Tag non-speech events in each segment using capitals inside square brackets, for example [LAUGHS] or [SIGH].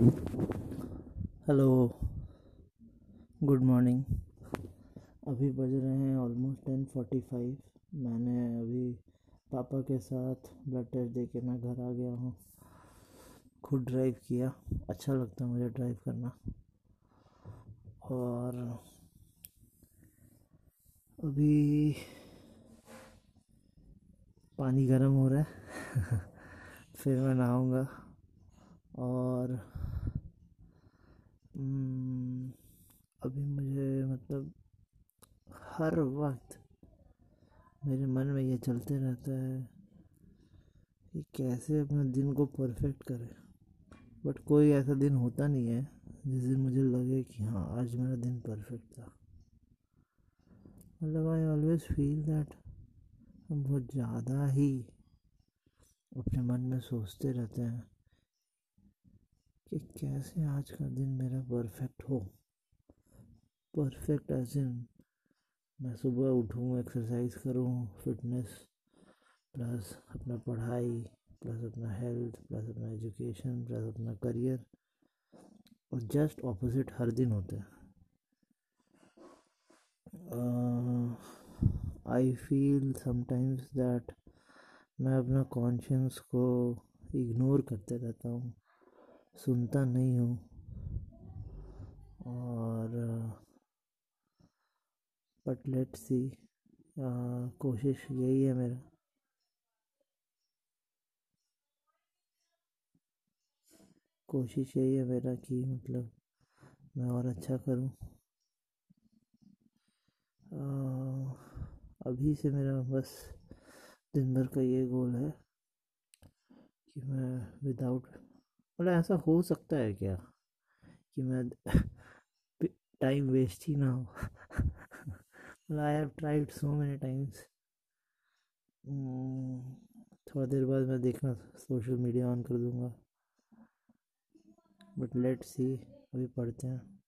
Hello good morning अभी बज रहे हैं ऑलमोस्ट टेन फोर्टी फाइव मैंने अभी पापा के साथ ब्लड टेस्ट दे के मैं घर आ गया हूँ। खुद ड्राइव किया। अच्छा लगता है मुझे ड्राइव करना। और अभी पानी गर्म हो रहा है। [LAUGHS] फिर मैं नहाऊँगा। और हम्म, अभी मुझे मतलब हर वक्त। मेरे मन में ये चलते रहता है कि कैसे अपने दिन को परफेक्ट करें। बट कोई ऐसा दिन होता नहीं है, जिस दिन मुझे लगे कि हाँ आज मेरा दिन परफेक्ट था। मतलब आई ऑलवेज फील दैट हम बहुत ज़्यादा ही अपने मन में सोचते रहते हैं कि कैसे आज का दिन मेरा परफेक्ट हो। परफेक्ट एज इन मैं सुबह उठूँ एक्सरसाइज करूँ फिटनेस प्लस अपना पढ़ाई प्लस अपना हेल्थ प्लस अपना एजुकेशन प्लस अपना करियर और जस्ट ऑपोजिट हर दिन होता है। आई फील समटाइम्स दैट मैं अपना कॉन्शियस को इग्नोर करते रहता हूँ, सुनता नहीं हूँ। बट लेट सी कोशिश यही है मेरा। कोशिश यही है मेरा कि मतलब मैं और अच्छा करूँ। आ, अभी से मेरा बस दिन भर का ये गोल है कि मैं विदाउट मतलब ऐसा हो सकता है क्या कि मैं [LAUGHS] टाइम वेस्ट ही ना हो। मतलब I have tried so many times थोड़ा देर बाद मैं देखना सोशल मीडिया ऑन कर दूँगा। बट लेट सी अभी पढ़ते हैं।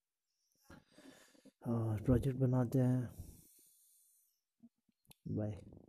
और प्रोजेक्ट बनाते हैं। बाय